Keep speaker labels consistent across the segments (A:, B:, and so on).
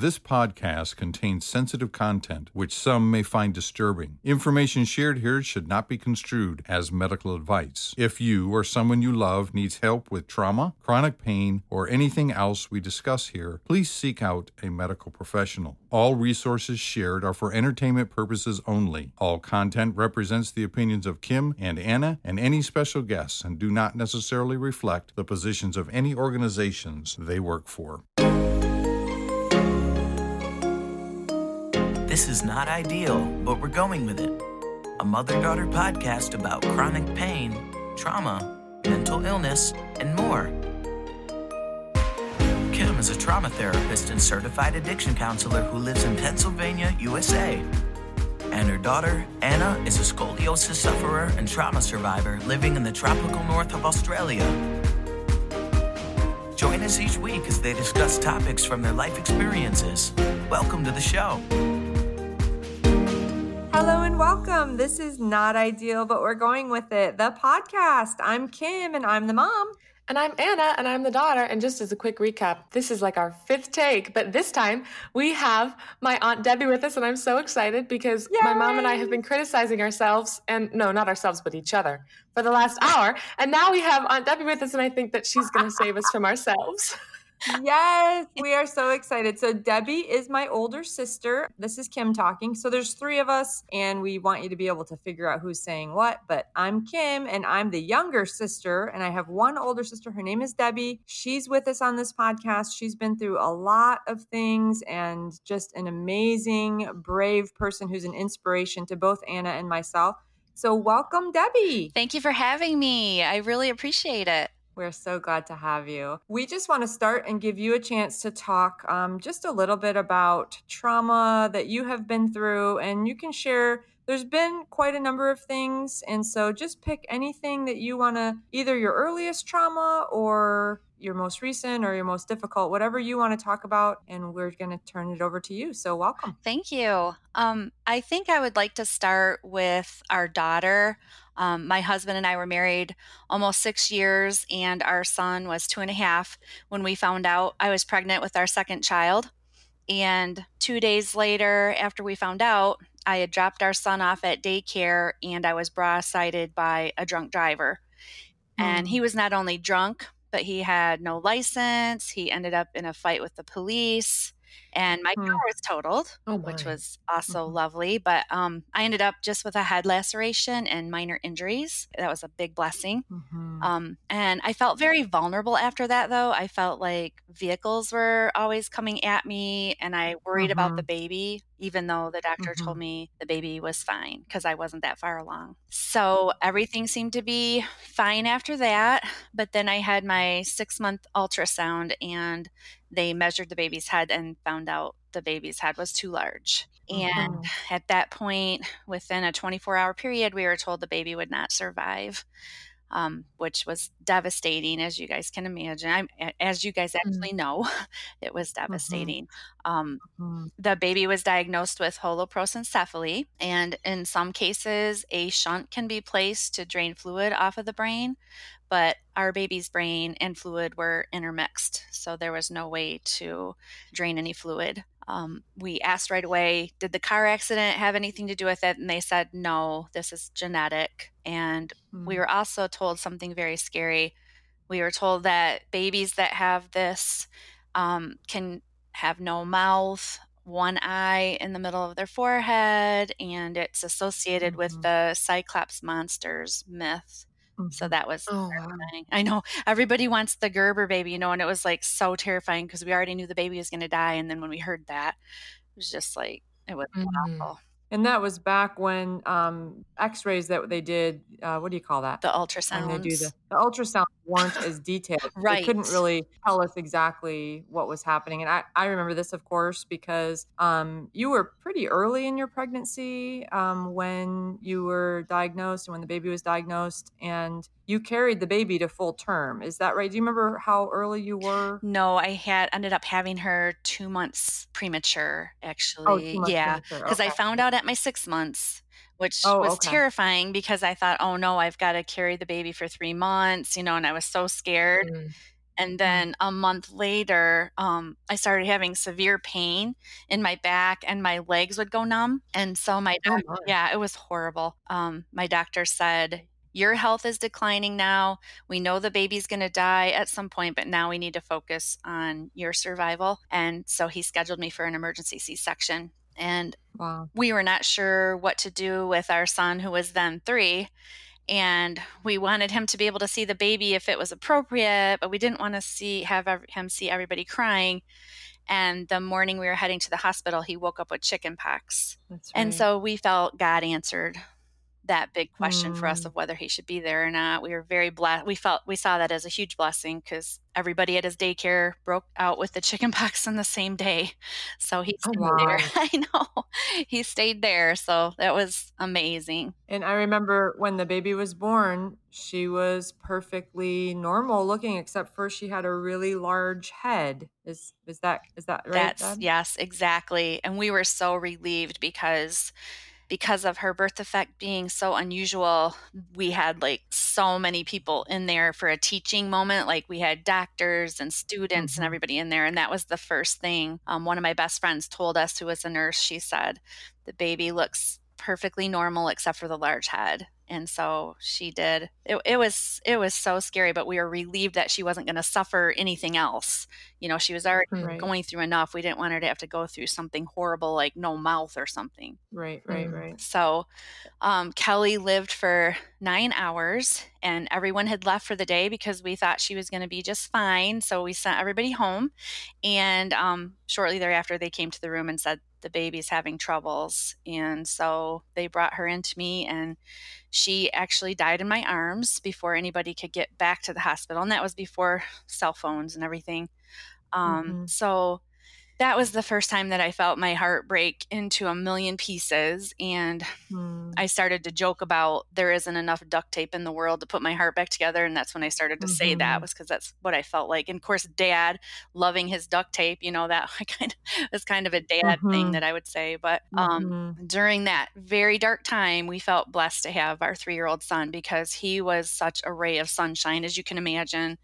A: This podcast contains sensitive content which some may find disturbing. Information shared here should not be construed as medical advice. If you or someone you love needs help with trauma, chronic pain, or anything else we discuss here, please seek out a medical professional. All resources shared are for entertainment purposes only. All content represents the opinions of Kim and Anna and any special guests and do not necessarily reflect the positions of any organizations they work for.
B: This is not ideal, but we're going with it. A mother daughter podcast about chronic pain, trauma, mental illness, and more. Kim is a trauma therapist and certified addiction counselor who lives in Pennsylvania, USA. And her daughter, Anna, is a scoliosis sufferer and trauma survivor living in the tropical north of Australia. Join us each week as they discuss topics from their life experiences. Welcome to the show.
C: Hello and welcome. This is not ideal, but we're going with it. The podcast. I'm Kim and I'm the mom.
D: And I'm Anna and I'm the daughter. And just as a quick recap, this is like our fifth take, but this time we have my Aunt Debbie with us. And I'm so excited because Yay! my mom and I have been criticizing ourselves and no, not ourselves, but each other for the last hour. And now we have Aunt Debbie with us. And I think that she's going to save us from ourselves.
C: yes, we are so excited. So Debbie is my older sister. This is Kim talking. So there's three of us and we want you to be able to figure out who's saying what, but I'm Kim and I'm the younger sister and I have one older sister. Her name is Debbie. She's with us on this podcast. She's been through a lot of things and just an amazing, brave person who's an inspiration to both Anna and myself. So welcome Debbie.
E: Thank you for having me. I really appreciate it.
C: We're so glad to have you. We just want to start and give you a chance to talk um, just a little bit about trauma that you have been through, and you can share. There's been quite a number of things, and so just pick anything that you want to, either your earliest trauma or your most recent or your most difficult, whatever you want to talk about, and we're going to turn it over to you. So, welcome.
E: Thank you. Um, I think I would like to start with our daughter. Um, my husband and I were married almost six years, and our son was two and a half when we found out I was pregnant with our second child. And two days later, after we found out, I had dropped our son off at daycare and I was broadsided by a drunk driver. Mm. And he mm. was not only drunk, but he had no license. He ended up in a fight with the police and my car hmm. was totaled, oh which was also mm-hmm. lovely. But um, I ended up just with a head laceration and minor injuries. That was a big blessing. Mm-hmm. Um, and I felt very vulnerable after that, though. I felt like vehicles were always coming at me, and I worried about the mm-hmm. baby, even though the doctor told mm-hmm. me the baby was fine because I wasn't that far along. So everything seemed to be fine after that. But then I had my six month ultrasound, and they measured the baby's head and found out the baby's head was too large. And mm-hmm. at that point, within a 24 hour period, we were told the baby would not survive. Um, which was devastating, as you guys can imagine. I, as you guys mm-hmm. actually know, it was mm-hmm. devastating. Mm-hmm. Um, mm-hmm. The baby was diagnosed with holoprosencephaly, and in some cases, a shunt can be placed to drain fluid off of the brain but our baby's brain and fluid were intermixed. So there was no way to drain any fluid. Um, we asked right away, did the car accident have anything to do with it? And they said, no, this is genetic. And mm-hmm. we hmm. were also told something very scary. We were told that babies that have this um, can have no mouth, one eye in the middle of their forehead, and it's associated mm-hmm. with the Cyclops monsters myth. So mm-hmm. that was oh, terrifying. Wow. I know everybody wants the Gerber baby, you know, and it was like so terrifying because we already knew the baby was going to die. And then when we heard that, it was just like, it was mm-hmm. awful.
C: And that was back when um, X-rays that they did. Uh, what do you call that?
E: The ultrasound.
C: They do the, the ultrasound weren't as detailed.
E: right.
C: They couldn't really tell us exactly what was happening. And I, I remember this, of course, because um, you were pretty early in your pregnancy um, when you were diagnosed and when the baby was diagnosed. And you carried the baby to full term. Is that right? Do you remember how early you were?
E: No, I had ended up having her two months premature, oh, actually.
C: Oh,
E: yeah. Because okay. I found out at my six months which oh, was okay. terrifying because I thought, oh no, I've got to carry the baby for three months, you know, and I was so scared. Mm. And then a month later, um, I started having severe pain in my back and my legs would go numb. And so my,
C: Oh,
E: doc-
C: my.
E: yeah, it was horrible. Um, my doctor said, your health is declining now. We know the baby's going to die at some point, but now we need to focus on your survival. And so he scheduled me for an emergency C section. And
C: Wow.
E: we were not sure what to do with our son, who was then three. And we wanted him to be able to see the baby if it was appropriate, but we didn't want to see have him see everybody crying. And the morning we were heading to the hospital, he woke up with chicken pox.
C: That's
E: And so we felt God answered that big question for us
C: Mm.
E: of whether he should be there or not. We were very blessed. We felt we saw that as a huge blessing because everybody at his daycare broke out with the chicken pox on the same day. So he
C: Oh,
E: stayed there. I know. He stayed there. So that was amazing.
C: And I remember when the baby was born, she was perfectly normal looking, except for she had a really large head. Is is that is that right?
E: That's
C: Deb?
E: yes, exactly. And we were so relieved because because of her birth effect being so unusual, we had like so many people in there for a teaching moment. Like we had doctors and students and
C: Mhm.
E: everybody in there. And that was the first thing um, one of my best friends told us, who was a nurse. She said, The baby looks perfectly normal except for the large head. And so she did. It, it was it was so scary, but we were relieved that she wasn't going to suffer anything else. You know, she was already
C: Right.
E: going through enough. We didn't want her to have to go through something horrible like no mouth or something.
C: Right, right,
D: Mm.
C: right.
E: So um, Kelly lived for nine hours, and everyone had left for the day because we thought she was going to be just fine. So we sent everybody home. And um, shortly thereafter, they came to the room and said the baby's having troubles. And so they brought her into me, and she actually died in my arms before anybody could get back to the hospital. And that was before cell phones and everything. Um,
C: Mhm.
E: So that was the first time that I felt my heart break into a million pieces. And
C: Hmm.
E: I started to joke about there isn't enough duct tape in the world to put my heart back together. And that's when I started to say that
C: Mhm.
E: was because that's what I felt like. And of course, dad loving his duct tape, you know, that I kind of was kind of a dad thing
C: Mhm.
E: that I would say. But um,
C: Mhm.
E: during that very dark time, we felt blessed to have our three year old son because he was such a ray of sunshine, as you can imagine.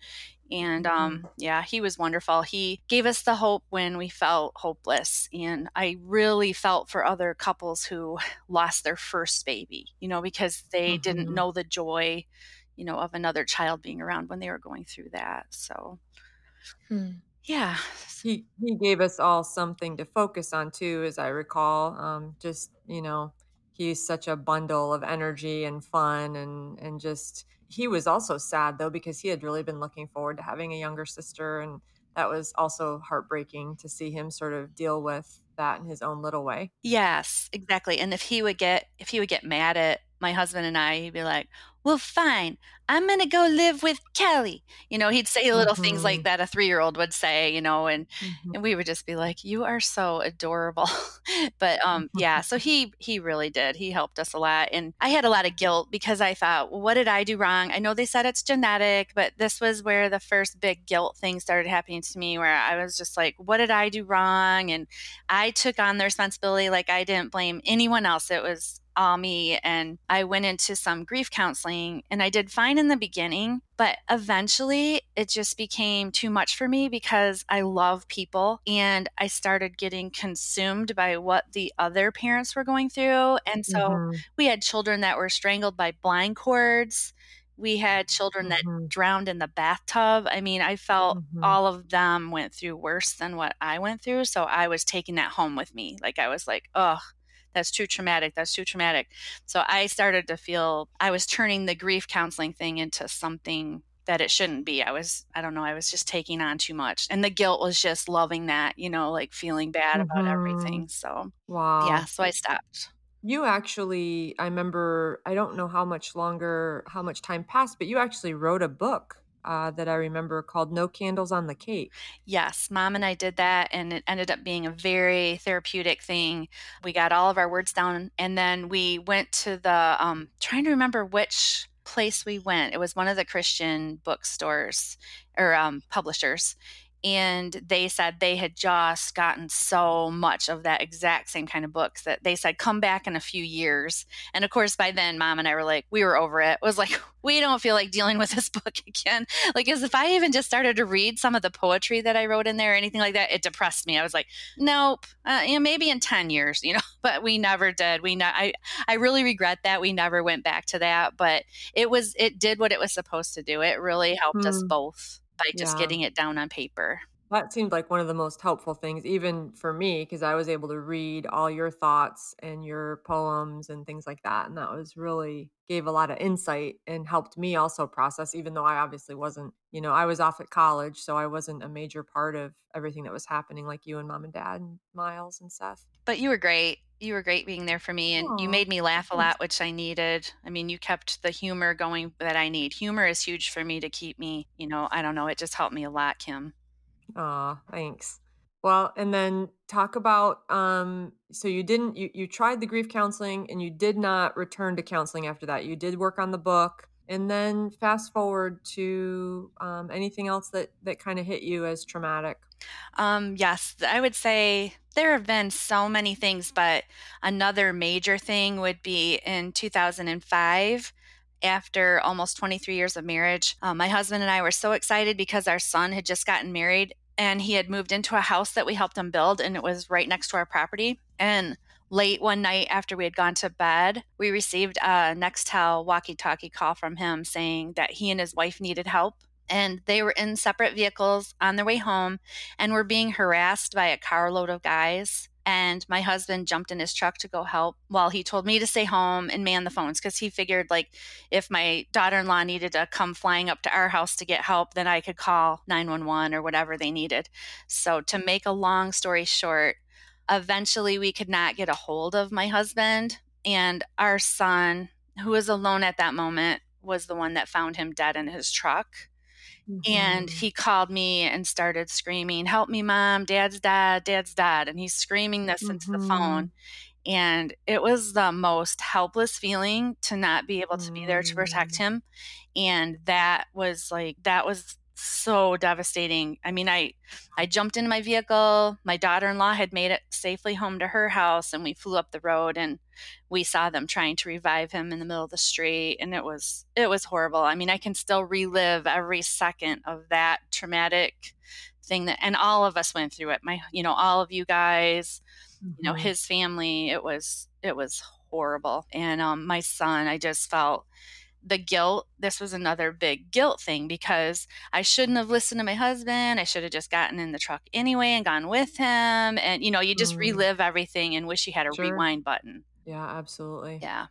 E: And um, yeah, he was wonderful. He gave us the hope when we felt hopeless. And I really felt for other couples who lost their first baby, you know, because they didn't
C: Mhm.
E: know the joy, you know, of another child being around when they were going through that. So
D: Hmm.
E: yeah.
C: he he gave us all something to focus on too as i recall um just you know he's such a bundle of energy and fun and and just he was also sad though because he had really been looking forward to having a younger sister and that was also heartbreaking to see him sort of deal with that in his own little way
E: Yes, exactly. And if he would get if he would get mad at my husband and I, he'd be like, "Well, fine. I'm going to go live with Kelly." You know, he'd say little things like
C: Mhm.
E: that a 3-year-old would say, you know, and
C: Mhm.
E: and we would just be like, "You are so adorable." but um yeah, so he he really did. He helped us a lot and I had a lot of guilt because I thought, well, "What did I do wrong?" I know they said it's genetic, but this was where the first big guilt thing started happening to me where I was just like, "What did I do wrong?" and I took on the responsibility like I didn't blame anyone else. It was me. And I went into some grief counseling and I did fine in the beginning, but eventually it just became too much for me because I love people and I started getting consumed by what the other parents were going through. And so
C: Mhm.
E: we had children that were strangled by blind cords. We had children that
C: Mhm.
E: drowned in the bathtub. I mean, I felt
C: Mhm.
E: all of them went through worse than what I went through. So I was taking that home with me. Like I was like, oh, that's too traumatic. That's too traumatic. So I started to feel I was turning the grief counseling thing into something that it shouldn't be. I was, I don't know, I was just taking on too much. And the guilt was just loving that, you know, like feeling bad about
C: Mhm.
E: everything. So
C: wow
E: yeah, so I stopped.
C: You actually, I remember, I don't know how much longer, how much time passed, but you actually wrote a book uh, that I remember called No Candles on the Cake.
E: Yes, mom and I did that, and it ended up being a very therapeutic thing. We got all of our words down, and then we went to the, um, trying to remember which place we went. It was one of the Christian bookstores or um, publishers. And they said they had just gotten so much of that exact same kind of books that they said come back in a few years. And of course by then mom and i were like we were over it, it was like we don't feel like dealing with this book again. Like as if i even just started to read some of the poetry that i wrote in there or anything like that it depressed me. I was like nope uh, you know maybe in 10 years you know? But we never did. We ne- i i really regret that we never went back to that but it was it did what it was supposed to do. It really helped mm. us hmm. both by just yeah. getting it down on paper.
C: That seemed like one of the most helpful things, even for me, because I was able to read all your thoughts and your poems and things like that. And that was really gave a lot of insight and helped me also process, even though I obviously wasn't, you know, I was off at college. So I wasn't a major part of everything that was happening, like you and mom and dad and Miles and Seth.
E: But you were great. You were great being there for me and Aww. you made me laugh a lot, which I needed. I mean, you kept the humor going that I need. Humor is huge for me to keep me, you know, I don't know, it just helped me a lot, Kim.
C: Aw, thanks. Well, and then talk about um so you didn't you you tried the grief counseling and you did not return to counseling after that. You did work on the book and then fast forward to um, anything else that that kind of hit you as traumatic.
E: Um yes, I would say there have been so many things, but another major thing would be in 2005 after almost 23 years of marriage. Um, my husband and I were so excited because our son had just gotten married and he had moved into a house that we helped him build, and it was right next to our property. And late one night after we had gone to bed, we received a Nextel walkie talkie call from him saying that he and his wife needed help. And they were in separate vehicles on their way home and were being harassed by a carload of guys and my husband jumped in his truck to go help while he told me to stay home and man the phones because he figured like if my daughter-in-law needed to come flying up to our house to get help then i could call 911 or whatever they needed. So to make a long story short eventually we could not get a hold of my husband and our son who was alone at that moment was the one that found him dead in his truck Mm-hmm. And he called me and started screaming, Help me, mom, dad's dead, dad's dead. And he's screaming this mm-hmm. into the phone. Mm-hmm. And it was the most helpless feeling to not be able to be there to protect mm. him. And that was like, that was so devastating. I mean, I I jumped into my vehicle. My daughter-in-law had made it safely home to her house and we flew up the road and we saw them trying to revive him in the middle of the street and it was it was horrible. I mean, I can still relive every second of that traumatic thing that and all of us went through it. My you know, all of you guys, mm-hmm. you know, mm-hmm. his family, it was it was horrible. And um my son, I just felt the guilt this was another big guilt thing because i shouldn't have listened to my husband i should have just gotten in the truck anyway and gone with him and you know you just mm. relive everything and wish you had a sure. rewind button
C: yeah absolutely
E: yeah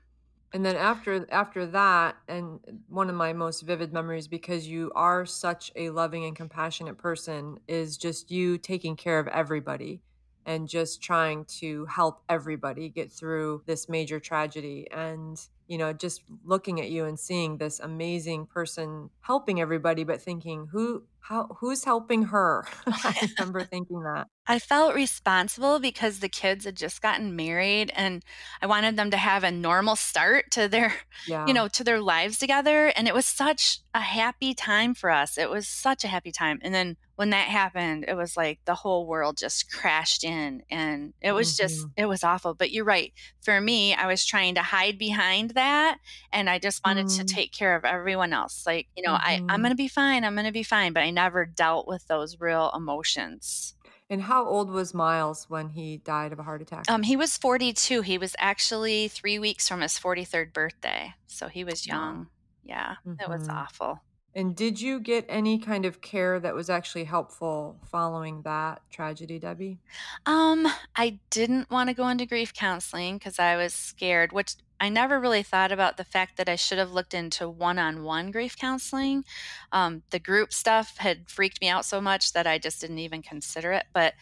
C: and then after after that and one of my most vivid memories because you are such a loving and compassionate person is just you taking care of everybody and just trying to help everybody get through this major tragedy and you know just looking at you and seeing this amazing person helping everybody but thinking who how who's helping her i remember thinking that
E: I felt responsible because the kids had just gotten married and I wanted them to have a normal start to their yeah. you know to their lives together and it was such a happy time for us. It was such a happy time. And then when that happened, it was like the whole world just crashed in and it was mm-hmm. just it was awful. But you're right. For me, I was trying to hide behind that and I just wanted mm. to take care of everyone else. Like, you know, mm-hmm. I I'm mm-hmm. going to be fine. I'm going to be fine, but I never dealt with those real emotions.
C: And how old was Miles when he died of a heart attack?
E: Um, he was 42. He was actually three weeks from his 43rd birthday. So he was young. Yeah, mm-hmm. it was mm-hmm. awful.
C: And did you get any kind of care that was actually helpful following that tragedy, Debbie?
E: Um, I didn't want to go into grief counseling because I was scared, which I never really thought about the fact that I should have looked into one on one grief counseling. Um, the group stuff had freaked me out so much that I just didn't even consider it. But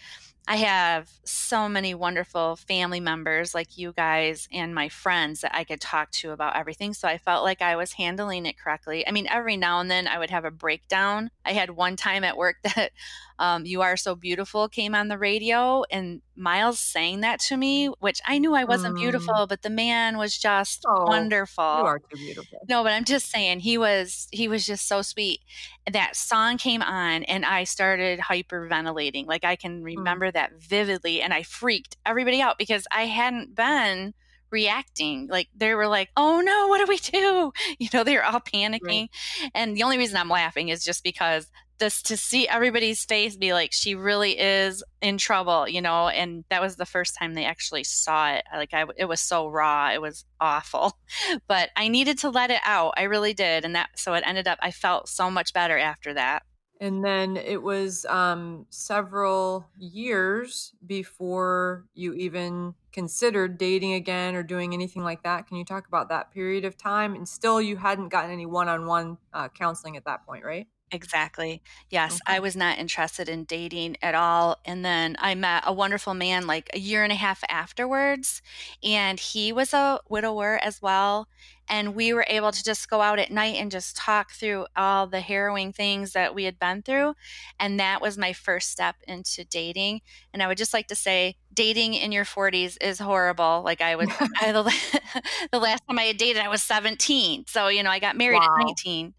E: I have so many wonderful family members like you guys and my friends that I could talk to about everything. So I felt like I was handling it correctly. I mean, every now and then I would have a breakdown. I had one time at work that um, You Are So Beautiful came on the radio, and Miles sang that to me, which I knew I wasn't mm. beautiful, but the man was just oh, wonderful. You
C: are too beautiful.
E: No, but I'm just saying he was he was just so sweet. That song came on and I started hyperventilating. Like I can mm. remember mm. That vividly and I freaked everybody out because I hadn't been reacting. Like they were like, "Oh no, what do we do?" You know, they were all panicking. Right. And the only reason I'm laughing is just because this to see everybody's face be like she really is in trouble you know and that was the first time they actually saw it like i it was so raw it was awful but i needed to let it out i really did and that so it ended up i felt so much better after that
C: and then it was um, several years before you even considered dating again or doing anything like that. Can you talk about that period of time? And still, you hadn't gotten any one on one counseling at that point, right?
E: Exactly. Yes, I was not interested in dating at all. And then I met a wonderful man like a year and a half afterwards, and he was a widower as well and we were able to just go out at night and just talk through all the harrowing things that we had been through and that was my first step into dating and i would just like to say dating in your 40s is horrible like i was I, the, the, last time i had dated i was 17 so you know i got married wow. at 19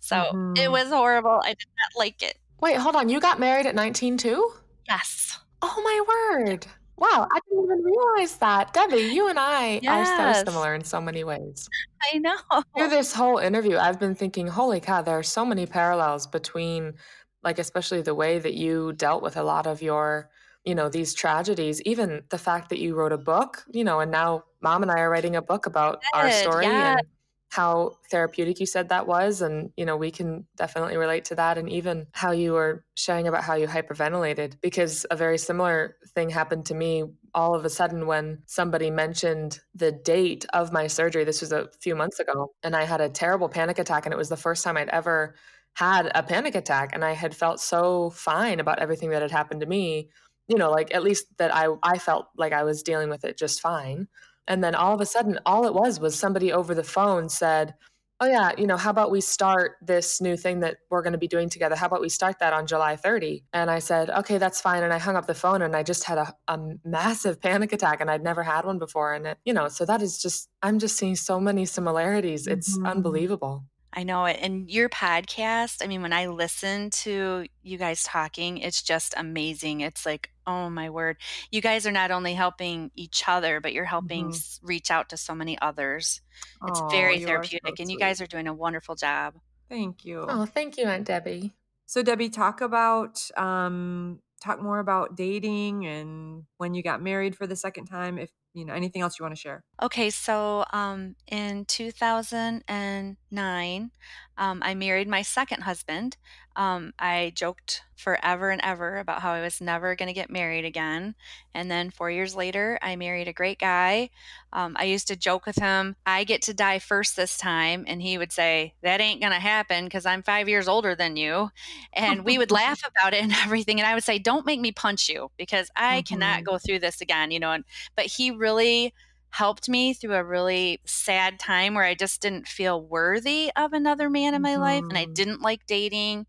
E: so mm-hmm. it was horrible i did not like it
D: wait hold on you got married at 19 too
E: yes
D: oh my word Wow, I didn't even realize that. Debbie, you and I are so similar in so many ways.
E: I know.
D: Through this whole interview, I've been thinking, holy cow, there are so many parallels between, like, especially the way that you dealt with a lot of your, you know, these tragedies, even the fact that you wrote a book, you know, and now mom and I are writing a book about our story yeah. and how therapeutic you said that was and you know we can definitely relate to that and even how you were sharing about how you hyperventilated because a very similar thing happened to me all of a sudden when somebody mentioned the date of my surgery. This was a few months ago and i had a terrible panic attack and it was the first time i'd ever had a panic attack and i had felt so fine about everything that had happened to me you know like at least that i i felt like i was dealing with it just fine and then all of a sudden, all it was was somebody over the phone said, Oh, yeah, you know, how about we start this new thing that we're going to be doing together? How about we start that on July 30? And I said, Okay, that's fine. And I hung up the phone and I just had a, a massive panic attack and I'd never had one before. And, it, you know, so that is just, I'm just seeing so many similarities. It's mm-hmm. unbelievable.
E: I know it. And your podcast, I mean, when I listen to you guys talking, it's just amazing. It's like, oh my word. You guys are not only helping each other, but you're helping mm-hmm. reach out to so many others. It's oh, very therapeutic. So and you guys are doing a wonderful job.
C: Thank you.
D: Oh, thank you, Aunt Debbie.
C: So, Debbie, talk about um, talk more about dating and when you got married for the second time if you know anything else you want to share
E: okay so um, in 2009 um, i married my second husband um, I joked forever and ever about how I was never going to get married again. And then four years later, I married a great guy. Um, I used to joke with him, I get to die first this time. And he would say, That ain't going to happen because I'm five years older than you. And we would laugh about it and everything. And I would say, Don't make me punch you because I mm-hmm. cannot go through this again, you know. And, but he really helped me through a really sad time where I just didn't feel worthy of another man in my mm-hmm. life and I mm-hmm. didn't like dating.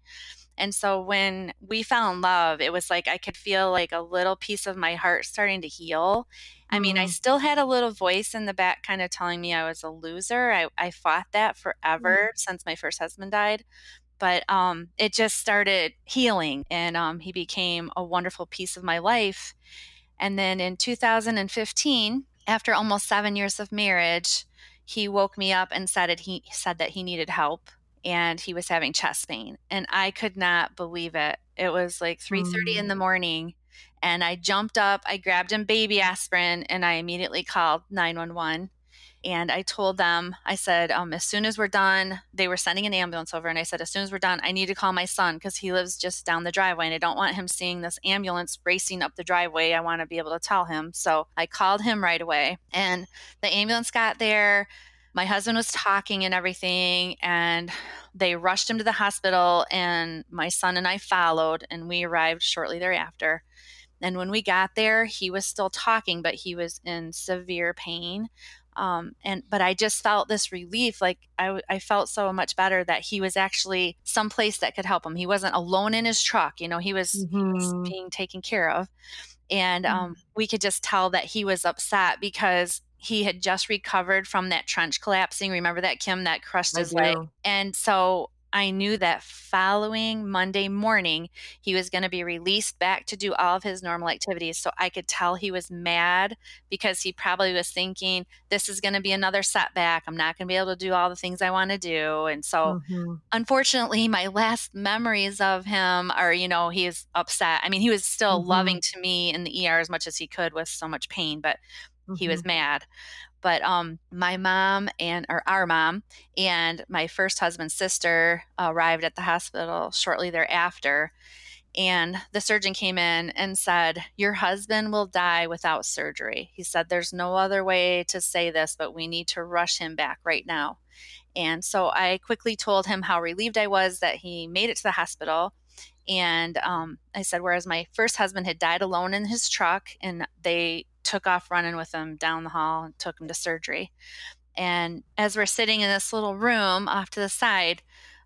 E: And so when we fell in love, it was like I could feel like a little piece of my heart starting to heal. I mean, I mm-hmm. still had a little voice in the back kind of telling me I was a loser. I, I fought that forever mm-hmm. since my first husband died. But um, it just started healing, and um, he became a wonderful piece of my life. And then in 2015, after almost seven years of marriage, he woke me up and said it, he said that he needed help and he was having chest pain and i could not believe it it was like 3.30 mm. in the mm. morning and i jumped up i grabbed him baby aspirin and i immediately called 911 and I told them, I said, um, as soon as we're done, they were sending an ambulance over. And I said, as soon as we're done, I need to call my son because he lives just down the driveway. And I don't want him seeing this ambulance racing up the driveway. I want to be able to tell him. So I called him right away. And the ambulance got there. My husband was talking and everything. And they rushed him to the hospital. And my son and I followed. And we arrived shortly thereafter. And when we got there, he was still talking, but he was in severe pain. Um, and but I just felt this relief, like I, I felt so much better that he was actually someplace that could help him. He wasn't alone in his truck, you know, he was, mm-hmm. he was being taken care of, and mm-hmm. um, we could just tell that he was upset because he had just recovered from that trench collapsing. Remember that Kim that crushed his leg, and so I knew that following Monday morning, he was going to be released back to do all of his normal activities. So I could tell he was mad because he probably was thinking, this is going to be another setback. I'm not going to be able to do all the things I want to do. And so, mm-hmm. unfortunately, my last memories of him are, you know, he's upset. I mean, he was still mm-hmm. loving to me in the ER as much as he could with so much pain, but mm-hmm. he was mm-hmm. mad but um, my mom and or our mom and my first husband's sister arrived at the hospital shortly thereafter and the surgeon came in and said your husband will die without surgery. He said there's no other way to say this but we need to rush him back right now. And so i quickly told him how relieved i was that he made it to the hospital and um, i said whereas my first husband had died alone in his truck and they took off running with him down the hall and took him to surgery. And as we're sitting in this little room off to the side,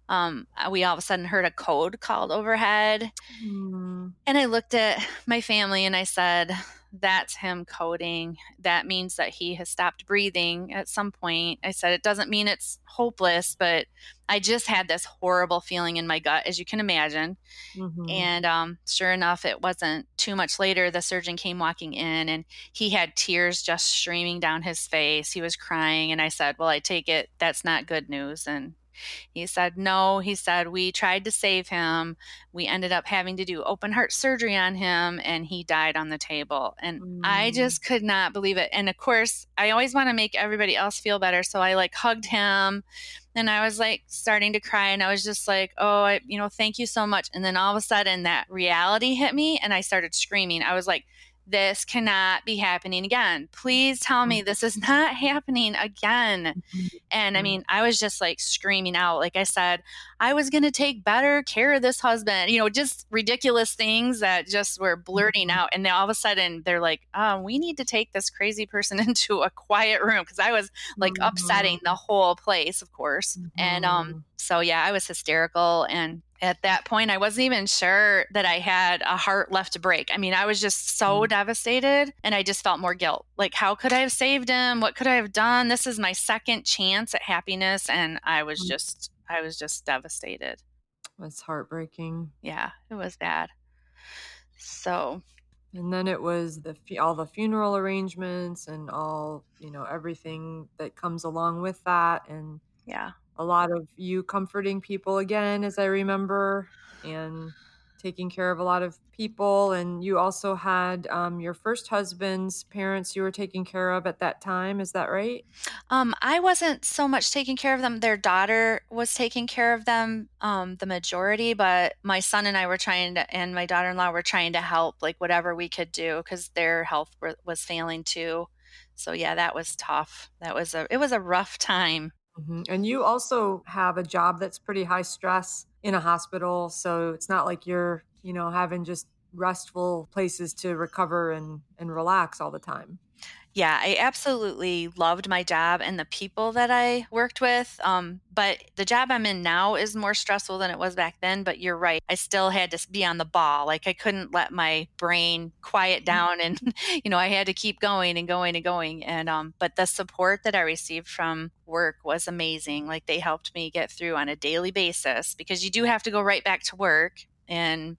E: um, we all of a sudden heard a code called overhead. Mm. And I looked at my family and I said, that's him coding. That means that he has stopped breathing at some point. I said, it doesn't mean it's hopeless, but I just had this horrible feeling in my gut, as you can imagine. Mm-hmm. And um, sure enough, it wasn't too much later. The surgeon came walking in and he had tears just streaming down his face. He was crying. And I said, Well, I take it that's not good news. And he said, No. He said, We tried to save him. We ended up having to do open heart surgery on him, and he died on the table. And mm. I just could not believe it. And of course, I always want to make everybody else feel better. So I like hugged him and I was like starting to cry and I was just like, oh, I, you know, thank you so much. And then all of a sudden that reality hit me and I started screaming. I was like, this cannot be happening again. Please tell me this is not happening again. Mm-hmm. And I mm-hmm. mean, I was just like screaming out. Like I said, I was going to take better care of this husband, you know, just ridiculous things that just were blurting mm-hmm. out. And then all of a sudden they're like, oh, we need to take this crazy person into a quiet room. Cause I was like mm-hmm. upsetting the whole place, of course. Mm-hmm. And um, so yeah, I was hysterical and at that point i wasn't even sure that i had a heart left to break. I mean i was just so mm. devastated and i just felt more guilt. Like how could i have saved him? What could i have done? This is my second chance at happiness and i was mm. just i was just devastated.
C: That's heartbreaking.
E: Yeah it was bad. So
C: and then it was the all the funeral arrangements and all you know everything that comes along with that and
E: yeah
C: a lot of you comforting people again, as I remember, and taking care of a lot of people. And you also had um, your first husband's parents you were taking care of at that time. Is that right?
E: Um, I wasn't so much taking care of them. Their daughter was taking care of them, um, the majority, but my son and I were trying to, and my daughter in law were trying to help, like whatever we could do, because their health were, was failing too. So yeah, that was tough. That was a, it was a rough time.
C: Mm-hmm. And you also have a job that's pretty high stress in a hospital. So it's not like you're, you know, having just restful places to recover and, and relax all the time
E: yeah, I absolutely loved my job and the people that I worked with. Um, but the job I'm in now is more stressful than it was back then. But you're right. I still had to be on the ball. Like I couldn't let my brain quiet mm-hmm. down and, you know, I had to keep going and going and going. And, um, but the support that I received from work was amazing. Like they helped me get through on a daily basis because you do have to go right back to work. And,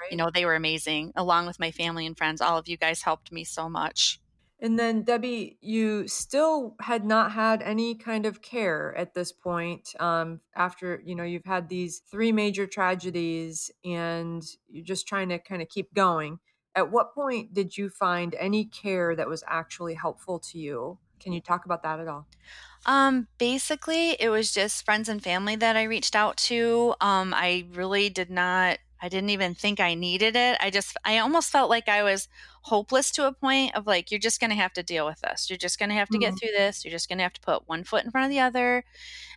E: right. you know, they were amazing along with my family and friends. All of you guys helped me so much.
C: And then, Debbie, you still had not had any kind of care at this point um, after, you know, you've had these three major tragedies and you're just trying to kind of keep going. At what point did you find any care that was actually helpful to you? Can you talk about that at all?
E: Um, basically, it was just friends and family that I reached out to. Um, I really did not I didn't even think I needed it. I just, I almost felt like I was hopeless to a point of like you're just going to have to deal with this. You're just going to have to get
C: Mhm.
E: through this. You're just going to have to put one foot in front of the other.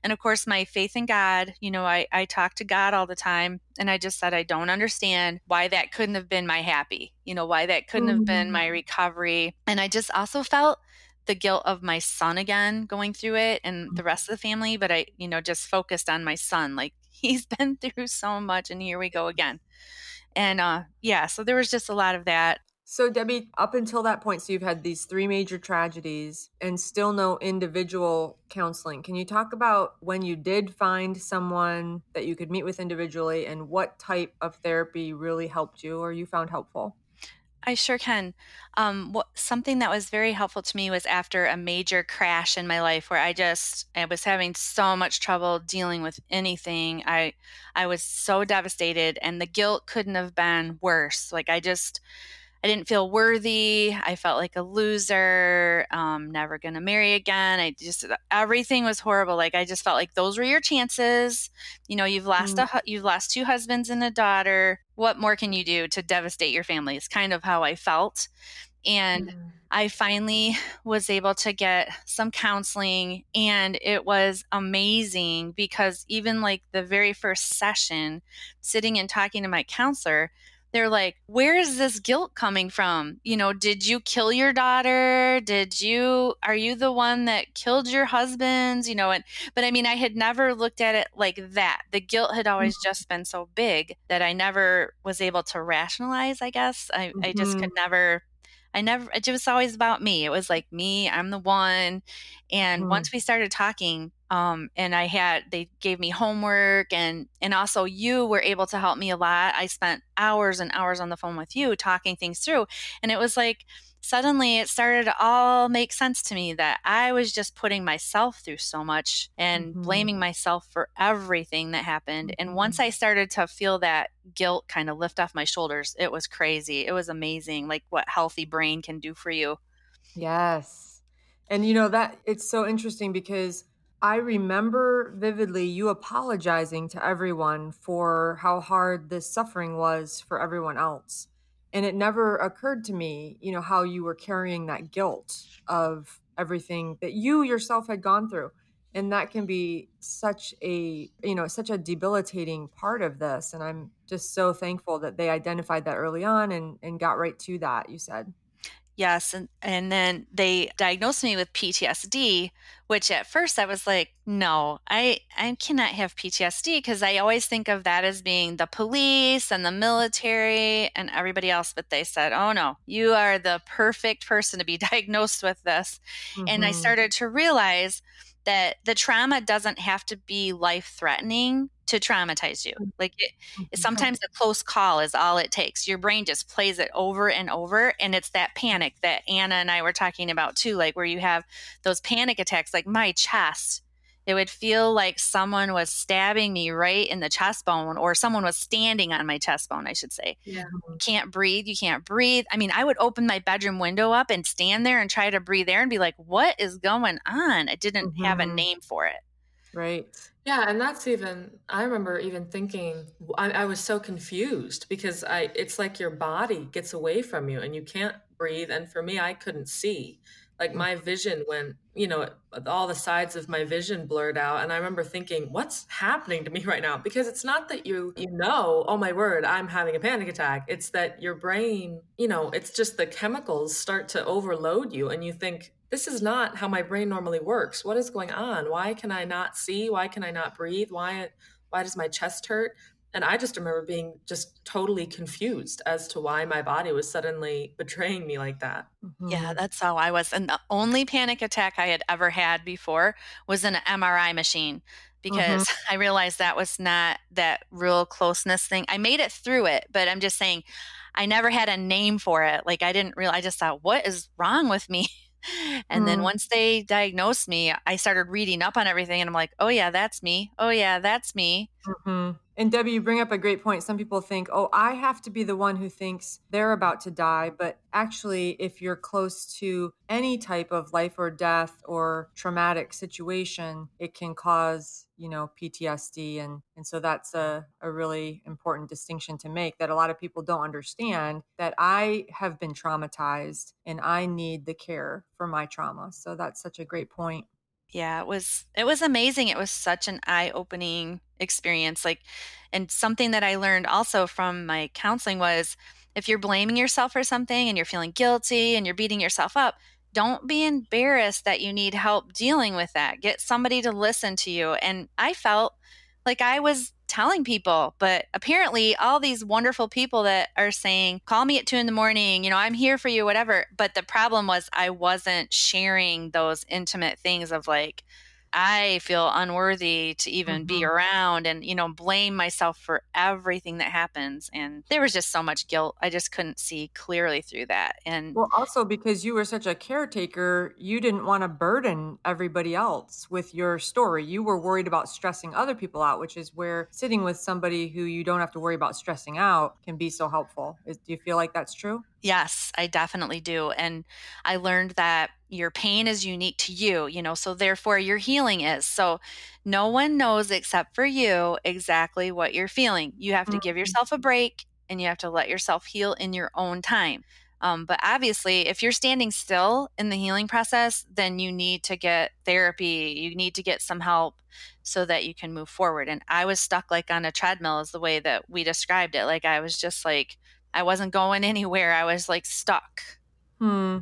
E: And of course, my faith in God, you know, I, I talk to God all the time. And I just said, I don't understand why that couldn't have been my happy, you know, why that couldn't have been my recovery. And I just also felt the guilt of my son again going through it and the rest of the family. But I, you know, just focused on my son. Like he's been through so much and here we go again. And uh yeah, so there was just a lot of that.
C: So, Debbie, up until that point, so you've had these three major tragedies and still no individual counseling. Can you talk about when you did find someone that you could meet with individually and what type of therapy really helped you or you found helpful?
E: I sure can. Um, what, something that was very helpful to me was after a major crash in my life where I just I was having so much trouble dealing with anything. I I was so devastated, and the guilt couldn't have been worse. Like I just I didn't feel worthy. I felt like a loser. Um, never gonna marry again. I just everything was horrible. Like I just felt like those were your chances. You know, you've lost
C: Mm.
E: a you've lost two husbands and a daughter. What more can you do to devastate your family? It's kind of how I felt, and
C: Mm.
E: I finally was able to get some counseling and it was amazing because even like the very first session, sitting and talking to my counselor, they're like, Where is this guilt coming from? You know, did you kill your daughter? Did you, are you the one that killed your husbands? You know, and, but I mean, I had never looked at it like that. The guilt had always just been so big that I never was able to rationalize, I guess. I, I just
C: Mhm.
E: could never I never, it was always about me. It was like me, I'm the one. And
C: Mm.
E: once we started talking, um, and I had, they gave me homework and, and also you were able to help me a lot. I spent hours and hours on the phone with you talking things through. And it was like, suddenly it started to all make sense to me that I was just putting myself through so much and
C: Mhm.
E: blaming myself for everything that happened. And once I started to feel that guilt kind of lift off my shoulders, it was crazy. It was amazing, like what healthy brain can do for you.
C: Yes. And you know that it's so interesting because I remember vividly you apologizing to everyone for how hard this suffering was for everyone else. And it never occurred to me, you know, how you were carrying that guilt of everything that you yourself had gone through. And that can be such a, you know, such a debilitating part of this. And I'm just so thankful that they identified that early on and, and got right to that, you said.
E: Yes, and and then they diagnosed me with PTSD, which at first I was like, no, I I cannot have PTSD because I always think of that as being the police and the military and everybody else, but they said, "Oh no, you are the perfect person to be diagnosed with this." And I
C: Mhm.
E: started to realize that the trauma doesn't have to be life-threatening to traumatize you. Like it,
C: Mhm.
E: sometimes a close call is all it takes. Your brain just plays it over and over. And it's that panic that Anna and I were talking about too, like where you have those panic attacks, like my chest. It would feel like someone was stabbing me right in the chest bone, or someone was standing on my chest bone, I should say.
D: Yeah.
E: You can't breathe. You can't breathe. I mean, I would open my bedroom window up and stand there and try to breathe air and be like, what is going on? I didn't have a
C: Mhm.
E: name for it.
C: Right.
D: Yeah, and that's even I remember even thinking I, I was so confused because I it's like your body gets away from you and you can't breathe. And for me, I couldn't see. Like mm. my vision went, you know, all the sides of my vision blurred out. And I remember thinking, what's happening to me right now? Because it's not that you you know, oh my word, I'm having a panic attack. It's that your brain, you know, it's just the chemicals start to overload you and you think, this is not how my brain normally works. What is going on? Why can I not see? Why can I not breathe? Why why does my chest hurt? And I just remember being just totally confused as to why my body was suddenly betraying me like that.
E: Yeah,
C: Mhm.
E: that's how I was. And the only panic attack I had ever had before was in an MRI machine because I realized that was not that real closeness thing. I made it through it, but I'm just saying I never had a name for it. Like I didn't realize, I just thought, what is wrong with me? And then
C: Mm.
E: once they diagnosed me, I started reading up on everything and I'm like, oh yeah, that's me. Oh yeah, that's me.
C: Mhm. And Debbie, you bring up a great point. Some people think, oh, I have to be the one who thinks they're about to die. But actually, if you're close to any type of life or death or traumatic situation, it can cause you know ptsd and and so that's a, a really important distinction to make that a lot of people don't understand that i have been traumatized and i need the care for my trauma so that's such a great point
E: yeah it was it was amazing it was such an eye-opening experience like and something that i learned also from my counseling was if you're blaming yourself for something and you're feeling guilty and you're beating yourself up don't be embarrassed that you need help dealing with that. Get somebody to listen to you. And I felt like I was telling people, but apparently all these wonderful people that are saying, call me at two in the morning, you know, I'm here for you, whatever. But the problem was I wasn't sharing those intimate things of like, I feel unworthy to even mm-hmm. be around and, you know, blame myself for everything that happens. And there was just so much guilt. I just couldn't see clearly through that. And
C: well, also because you were such a caretaker, you didn't want to burden everybody else with your story. You were worried about stressing other people out, which is where sitting with somebody who you don't have to worry about stressing out can be so helpful. Is, do you feel like that's true?
E: Yes, I definitely do. And I learned that your pain is unique to you, you know, so therefore your healing is. So no one knows except for you exactly what you're feeling. You have to give mm-hmm. yourself a break and you have to let yourself heal in your own time. Um, but obviously, if you're standing still in the healing process, then you need to get therapy. You need to get some help so that you can move forward. And I was stuck like on a treadmill, is the way that we described it. Like I was just like, I wasn't going anywhere. I was like stuck.
C: Hmm.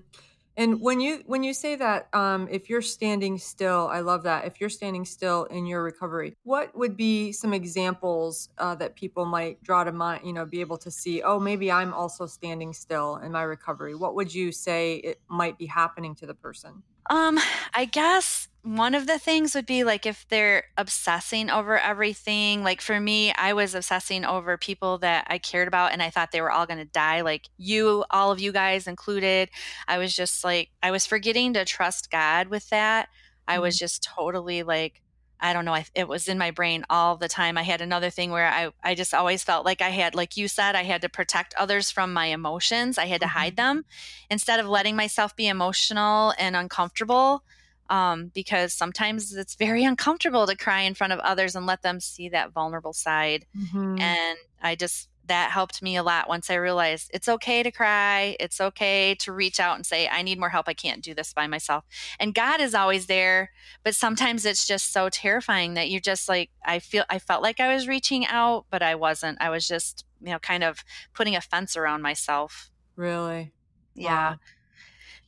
C: And when you when you say that, um, if you're standing still, I love that. If you're standing still in your recovery, what would be some examples uh, that people might draw to mind? You know, be able to see. Oh, maybe I'm also standing still in my recovery. What would you say it might be happening to the person?
E: Um, I guess one of the things would be like if they're obsessing over everything. Like for me, I was obsessing over people that I cared about and I thought they were all going to die, like you, all of you guys included. I was just like, I was forgetting to trust God with that. I was mm-hmm. just totally like, I don't know, I, it was in my brain all the time. I had another thing where I, I just always felt like I had, like you said, I had to protect others from my emotions. I had to hide mm-hmm. them instead of letting myself be emotional and uncomfortable. Um, because sometimes it's very uncomfortable to cry in front of others and let them see that vulnerable side. Mm-hmm. And I just that helped me a lot once I realized it's okay to cry. It's okay to reach out and say, I need more help. I can't do this by myself. And God is always there. But sometimes it's just so terrifying that you're just like, I feel, I felt like I was reaching out, but I wasn't. I was just, you know, kind of putting a fence around myself.
C: Really?
E: Yeah. Wow.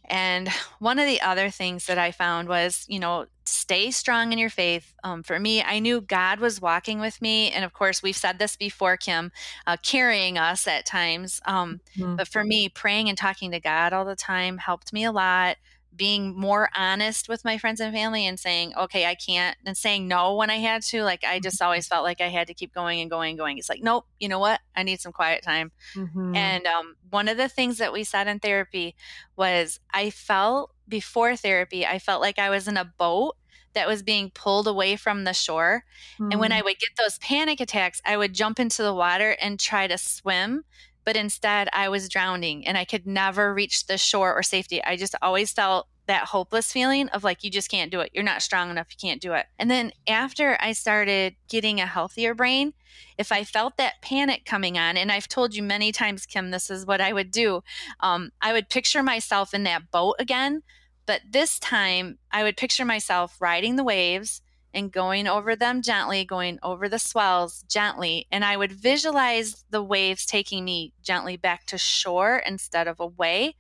E: And one of the other things that I found was, you know, stay strong in your faith. Um, for me, I knew God was walking with me. And of course, we've said this before, Kim, uh, carrying us at times. Um, mm-hmm. But for me, praying and talking to God all the time helped me a lot being more honest with my friends and family and saying, okay, I can't, and saying no when I had to. Like, I just always felt like I had to keep going and going and going. It's like, nope, you know what? I need some quiet time. Mm-hmm. And um, one of the things that we said in therapy was I felt before therapy, I felt like I was in a boat that was being pulled away from the shore. Mm-hmm. And when I mm. would get those panic attacks, I would jump into the water and try to swim but instead I was drowning and I could never reach the shore or safety. I just always felt that hopeless feeling of like, you just can't do it. You're not strong enough. You can't do it. And then after I started getting a healthier brain, if I felt that panic coming on, and I've told you many times, Kim, this is what I would do. Um, I would picture myself in that boat again. But this time, I would picture myself riding the waves and going over them gently, going over the swells gently. And I would visualize the waves taking me gently back to shore instead of away.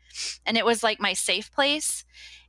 E: And it was like my safe place.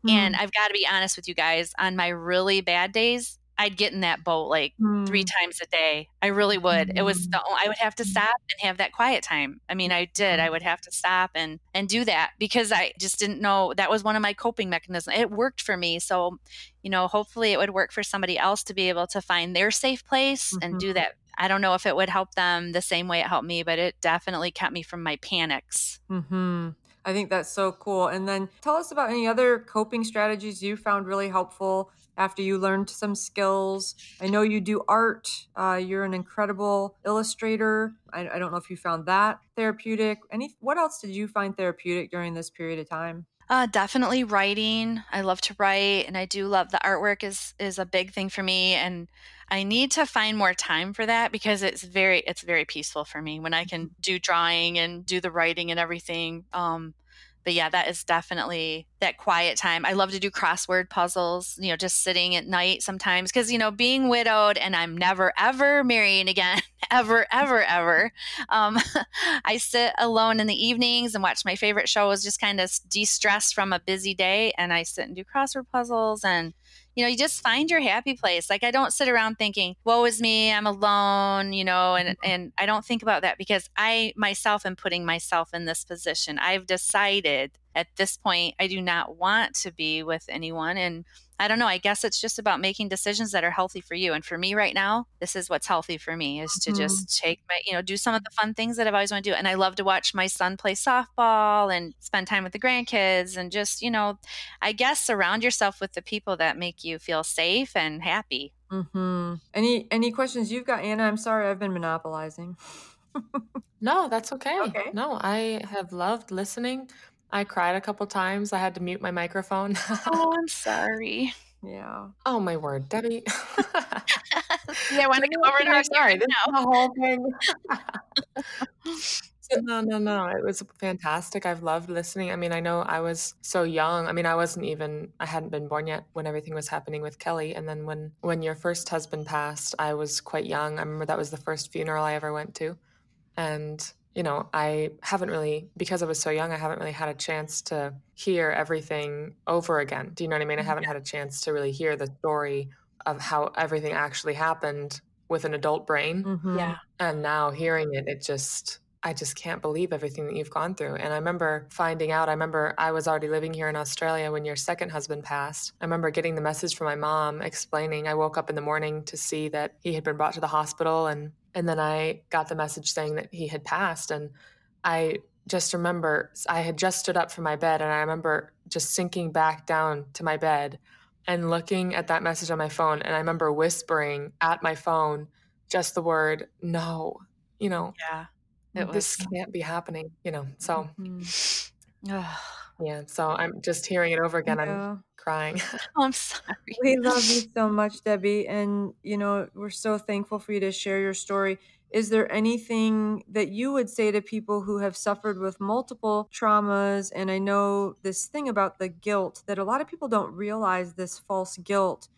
E: Mm. And I've got to be honest with you guys, on my really bad days, I'd get in that boat like mm. three times a day. I really would. Mm. It was the I would have to stop and have that quiet time. I mean, I did. I would have to stop and and do that because I just didn't know that was one of my coping mechanisms. It worked for me. So, you know, hopefully it would work for somebody else to be able to find their safe place mm-hmm. and do mm-hmm. that. I don't know if it would help them the same way it helped me, but it definitely kept me from my panics.
C: hmm I think that's so cool. And then tell us about any other coping strategies you found really helpful after you learned some skills. I know you do art, uh, you're an incredible illustrator. I, I don't know if you found that therapeutic. Any, what else did you find therapeutic during this period of time?
E: Uh, definitely writing. I love to write, and I do love the artwork is is a big thing for me. And I need to find more time for that because it's very it's very peaceful for me when I can mm-hmm. do drawing and do the writing and everything. Um, but yeah, that is definitely that quiet time. I love to do crossword puzzles, you know, just sitting at night sometimes because, you know, being widowed and I'm never, ever marrying again, ever, ever, ever. Um, I sit alone in the evenings and watch my favorite shows, just kind of de stress from a busy day. And I sit and do crossword puzzles and you know, you just find your happy place. Like I don't sit around thinking, woe is me, I'm alone, you know, and, mm-hmm. and I don't think about that because I myself am putting myself in this position. I've decided at this point I do not want to be with anyone. And I don't know. I guess it's just about making decisions that are healthy for you. And for me right now, this is what's healthy for me is to mm-hmm. just take my, you know, do some of the fun things that I've always wanted to do. And I love to watch my son play softball and spend time with the grandkids and just, you know, I guess surround yourself with the people that make you feel safe and happy.
C: Mm-hmm. Any any questions you've got, Anna? I'm sorry, I've been monopolizing.
D: no, that's okay. Okay. No, I have loved listening. I cried a couple times. I had to mute my microphone.
E: oh, I'm sorry.
C: Yeah.
D: Oh my word, Debbie.
E: yeah, I want to come over to her.
D: Sorry, this is the whole thing. no, no, no. It was fantastic. I've loved listening. I mean, I know I was so young. I mean, I wasn't even I hadn't been born yet when everything was happening with Kelly. And then when when your first husband passed, I was quite young. I remember that was the first funeral I ever went to. And you know, I haven't really, because I was so young, I haven't really had a chance to hear everything over again. Do you know what I mean? I haven't had a chance to really hear the story of how everything actually happened with an adult brain.
E: Mm-hmm. Yeah.
D: And now hearing it, it just, I just can't believe everything that you've gone through. And I remember finding out, I remember I was already living here in Australia when your second husband passed. I remember getting the message from my mom explaining, I woke up in the morning to see that he had been brought to the hospital and and then I got the message saying that he had passed. And I just remember I had just stood up from my bed and I remember just sinking back down to my bed and looking at that message on my phone. And I remember whispering at my phone just the word no, you know.
E: Yeah.
D: This was... can't be happening, you know. So mm-hmm. yeah. So I'm just hearing it over again. Yeah. I'm crying.
E: oh, I'm sorry.
C: We love you so much, Debbie. And, you know, we're so thankful for you to share your story. Is there anything that you would say to people who have suffered with multiple traumas? And I know this thing about the guilt that a lot of people don't realize this false guilt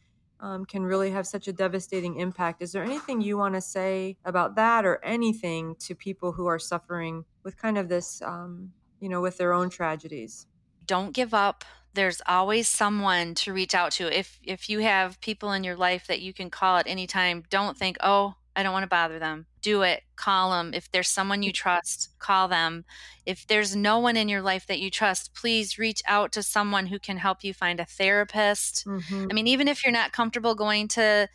C: um, can really have such a devastating impact. Is there anything you want to say about that or anything to people who are suffering with kind of this, um, you know, with their own tragedies?
E: Don't give up there's always someone to reach out to. If if you have people in your life that you can call at any time, don't think, "Oh, I don't want to bother them." Do it. Call them. If there's someone you trust, call them. If there's no one in your life that you trust, please reach out to someone who can help you find a therapist. Mm-hmm. I mean, even if you're not comfortable going to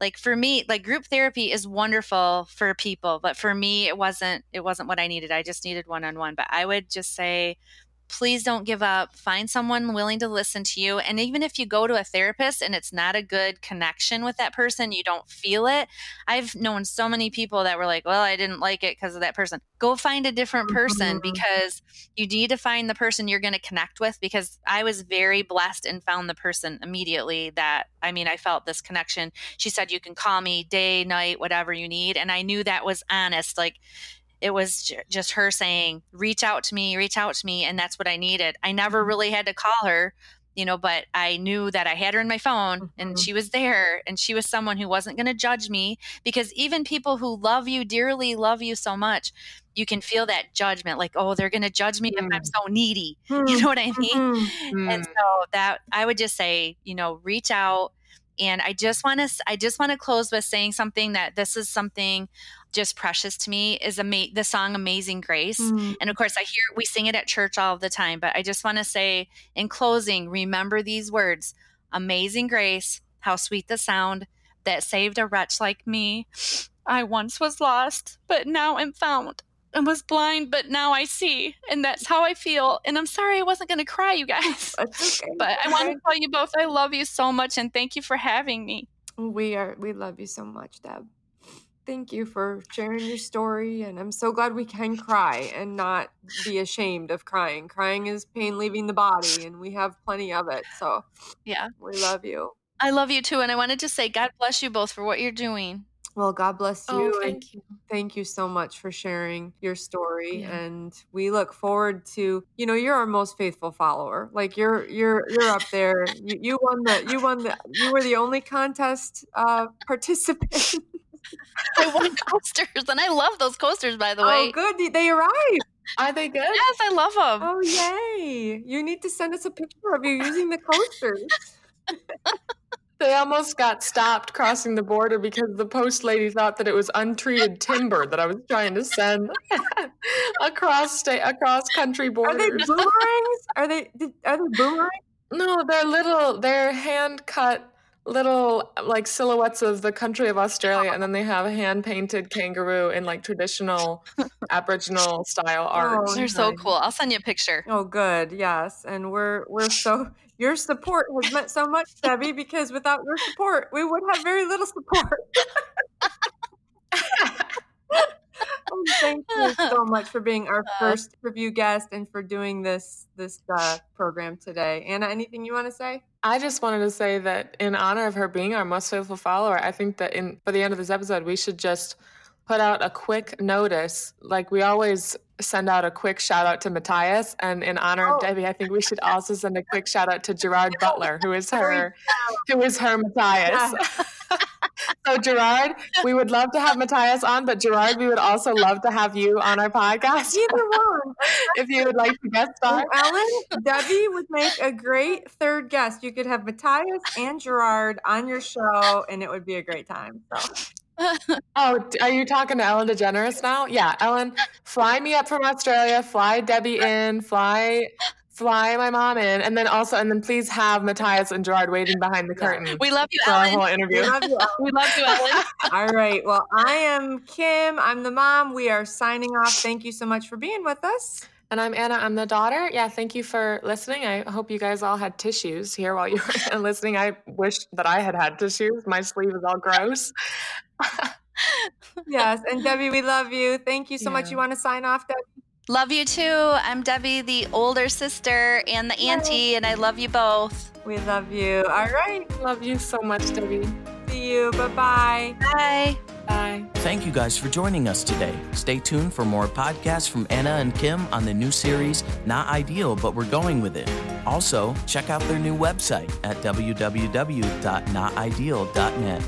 E: like for me like group therapy is wonderful for people but for me it wasn't it wasn't what i needed i just needed one-on-one but i would just say please don't give up. Find someone willing to listen to you. And even if you go to a therapist and it's not a good connection with that person, you don't feel it. I've known so many people that were like, well, I didn't like it because of that person. Go find a different person mm-hmm. because you need to find the person you're going to connect with. Because I was very blessed and found the person immediately that, I mean, I felt this connection. She said, you can call me day, night, whatever you need. And I knew that was honest. Like, it was j- just her saying, reach out to me, reach out to me. And that's what I needed. I never mm-hmm. really had to call her, you know, but I knew that I had her in my phone mm-hmm. and she was there and she was someone who wasn't going to judge me because even people who love you dearly, love you so much, you can feel that judgment like, oh, they're going to judge me mm. if I'm mm. so needy. Mm. You know what I mean? Mm. And so that I would just say, you know, reach out. And I just want to, I just want to close with saying something that this is something just precious to me is ama- the song Amazing Grace. Mm-hmm. And of course, I hear we sing it at church all the time, but I just want to say in closing, remember these words Amazing Grace, how sweet the sound that saved a wretch like me. I once was lost, but now am found. I was blind, but now I see. And that's how I feel. And I'm sorry I wasn't going to cry, you guys.
C: Okay.
E: But I want to tell you both I love you so much and thank you for having me.
C: We are we love you so much, Deb. Thank you for sharing your story and I'm so glad we can cry and not be ashamed of crying. Crying is pain leaving the body and we have plenty of it. So,
E: yeah.
C: We love you.
E: I love you too and I wanted to say God bless you both for what you're doing.
C: Well, God bless you.
D: Oh, thank you.
C: Thank you so much for sharing your story. Yeah. And we look forward to, you know, you're our most faithful follower. Like you're you're you're up there. You, you won the you won the you were the only contest uh participant.
E: I won coasters and I love those coasters by the
C: oh,
E: way.
C: Oh good. They arrived.
D: Are they good?
E: Yes, I love them.
C: Oh yay. You need to send us a picture of you using the coasters.
D: They almost got stopped crossing the border because the post lady thought that it was untreated timber that I was trying to send across state across country borders.
C: Are they boomerangs? Are they are they boomerangs?
D: No, they're little. They're hand cut little like silhouettes of the country of Australia, and then they have a hand painted kangaroo in like traditional Aboriginal style art.
E: Oh, They're so cool. I'll send you a picture.
C: Oh, good. Yes, and we're we're so your support has meant so much, Debbie, because without your support, we would have very little support. oh, thank you so much for being our uh, first review guest and for doing this this uh, program today. Anna, anything you want to say?
D: I just wanted to say that in honor of her being our most faithful follower, I think that in for the end of this episode, we should just put out a quick notice. Like we always send out a quick shout out to Matthias. And in honor of oh. Debbie, I think we should also send a quick shout out to Gerard Butler, who is her who is her Matthias. so Gerard, we would love to have Matthias on, but Gerard, we would also love to have you on our podcast.
C: Either one.
D: if you would like to guest star.
C: Ellen, Debbie would make a great third guest. You could have Matthias and Gerard on your show, and it would be a great time. So
D: oh, are you talking to Ellen DeGeneres now? Yeah, Ellen, fly me up from Australia, fly Debbie in, fly fly my mom in, and then also, and then please have Matthias and Gerard waiting behind the curtain.
E: We love you,
D: for
E: Ellen.
D: our whole interview.
C: We love you, Ellen.
E: we love you, Ellen.
C: All right. Well, I am Kim. I'm the mom. We are signing off. Thank you so much for being with us.
D: And I'm Anna. I'm the daughter. Yeah, thank you for listening. I hope you guys all had tissues here while you were listening. I wish that I had had tissues. My sleeve is all gross.
C: yes. And Debbie, we love you. Thank you so yeah. much. You want to sign off, Debbie?
E: Love you too. I'm Debbie, the older sister and the auntie, and I love you both.
C: We love you. All right.
D: Love you so much, Debbie.
C: See you. Bye-bye.
E: Bye.
D: Bye.
B: Thank you guys for joining us today. Stay tuned for more podcasts from Anna and Kim on the new series, Not Ideal, but We're Going With It. Also, check out their new website at www.notideal.net.